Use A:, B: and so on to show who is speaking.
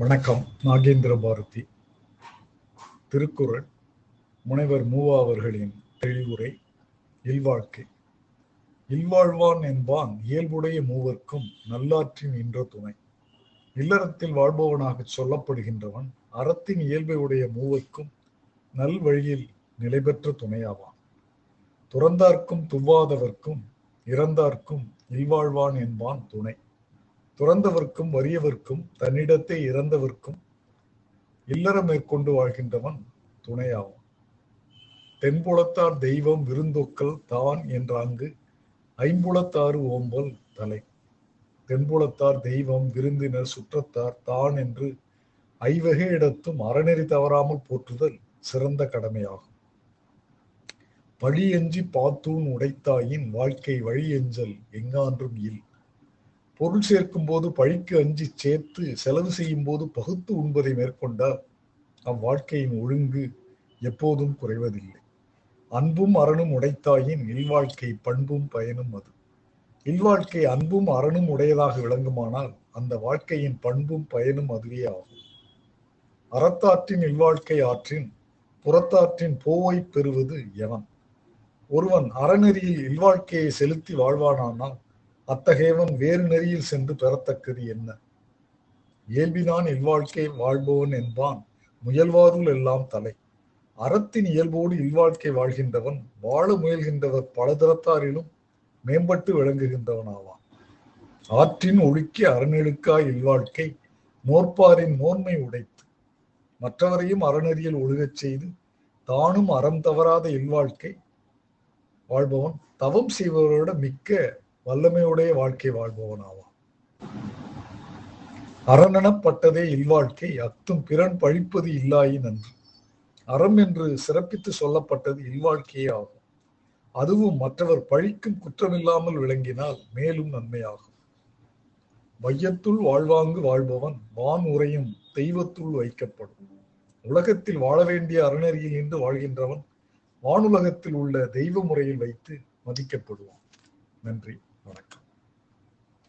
A: வணக்கம். நாகேந்திர பாரதி. திருக்குறள் முனைவர் மூவா அவர்களின் தெளிவுரை இல்வாழ்க்கை. இல்வாழ்வான் என்பான் இயல்புடைய மூவர்க்கும் நல்லாற்றின் இன்ற துணை. இல்லறத்தில் வாழ்பவனாக சொல்லப்படுகின்றவன் அறத்தின் இயல்பை உடைய மூவர்க்கும் நல் வழியில் நிலை பெற்ற துணையாவான். துறந்தார்க்கும் துவாதவர்க்கும் இறந்தார்க்கும் இல்வாழ்வான் என்பான் துணை. துறந்தவர்க்கும் வறியவர்க்கும் தன்னிடத்தை இறந்தவர்க்கும் இல்லற மேற்கொண்டு வாழ்கின்றவன் துணையாகும் தென்புலத்தார் தெய்வம் விருந்தொக்கல் தான் என்றாங்கு ஐம்புலத்தாறு ஓம்பல் தலை. தென்புலத்தார் தெய்வம் விருந்தினர் சுற்றத்தார் தான் என்று ஐவகை இடத்தும் அறநெறி தவறாமல் போற்றுதல் சிறந்த கடமையாகும். பழியஞ்சி பாத்தூன் உடைத்தாயின் வாழ்க்கை வழியெஞ்சல் எங்கான்றும் இல். பொருள் சேர்க்கும் போது பழிக்கு அஞ்சி சேர்த்து செலவு செய்யும் போது பகுத்து உண்பதை மேற்கொண்டால் அவ்வாழ்க்கையின் ஒழுங்கு எப்போதும் குறைவதில்லை. அன்பும் அறனும் உடைத்தாயின் இல்வாழ்க்கை பண்பும் பயனும் அது. இல்வாழ்க்கை அன்பும் அறனும் உடையதாக விளங்குமானால் அந்த வாழ்க்கையின் பண்பும் பயனும் அதுவே ஆகும். அறத்தாற்றின் இல்வாழ்க்கை ஆற்றின் புறத்தாற்றின் போவை பெறுவது எவன்? ஒருவன் அறநெறியில் இல்வாழ்க்கையை செலுத்தி வாழ்வானானால் அத்தகையவன் வேறு நெறியில் சென்று பெறத்தக்கது என்ன? இயல்பினான் இல்வாழ்க்கை வாழ்பவன் என்பான். முயல்வாருள் எல்லாம் தலை. அறத்தின் இயல்போடு இல்வாழ்க்கை வாழ்கின்றவன் வாழ முயல்கின்றவர் பலதரத்தாரிலும் மேம்பட்டு விளங்குகின்றவனாவான். ஆற்றின் ஒழுக்கி அறநெழுக்காய் இல்வாழ்க்கை நோற்பாரின் நோன்மை உடைத்து மற்றவரையும் அறநெறியில் ஒழுகச் செய்து தானும் அறம் தவறாத இல்வாழ்க்கை வாழ்பவன் தவம் செய்பவரோட மிக்க வல்லமையுடைய வாழ்க்கை வாழ்பவன் ஆவான் அரணனப்பட்டதே இல்வாழ்க்கை அத்தும் பிறன் பழிப்பது இல்லாயின் அன்று அறம் என்று சிறப்பித்து சொல்லப்பட்டது இல்வாழ்க்கையே ஆகும். அதுவும் மற்றவர் பழிக்கும் குற்றமில்லாமல் விளங்கினால் மேலும் நன்மையாகும். வையத்துள் வாழ்வாங்கு வாழ்பவன் வான் உரையும் தெய்வத்துள் வைக்கப்படும். உலகத்தில் வாழ வேண்டிய அறநெறியில் நின்று வாழ்கின்றவன் வானுலகத்தில் உள்ள தெய்வ முறையில் வைத்து மதிக்கப்படுவான். நன்றி. வணக்கம்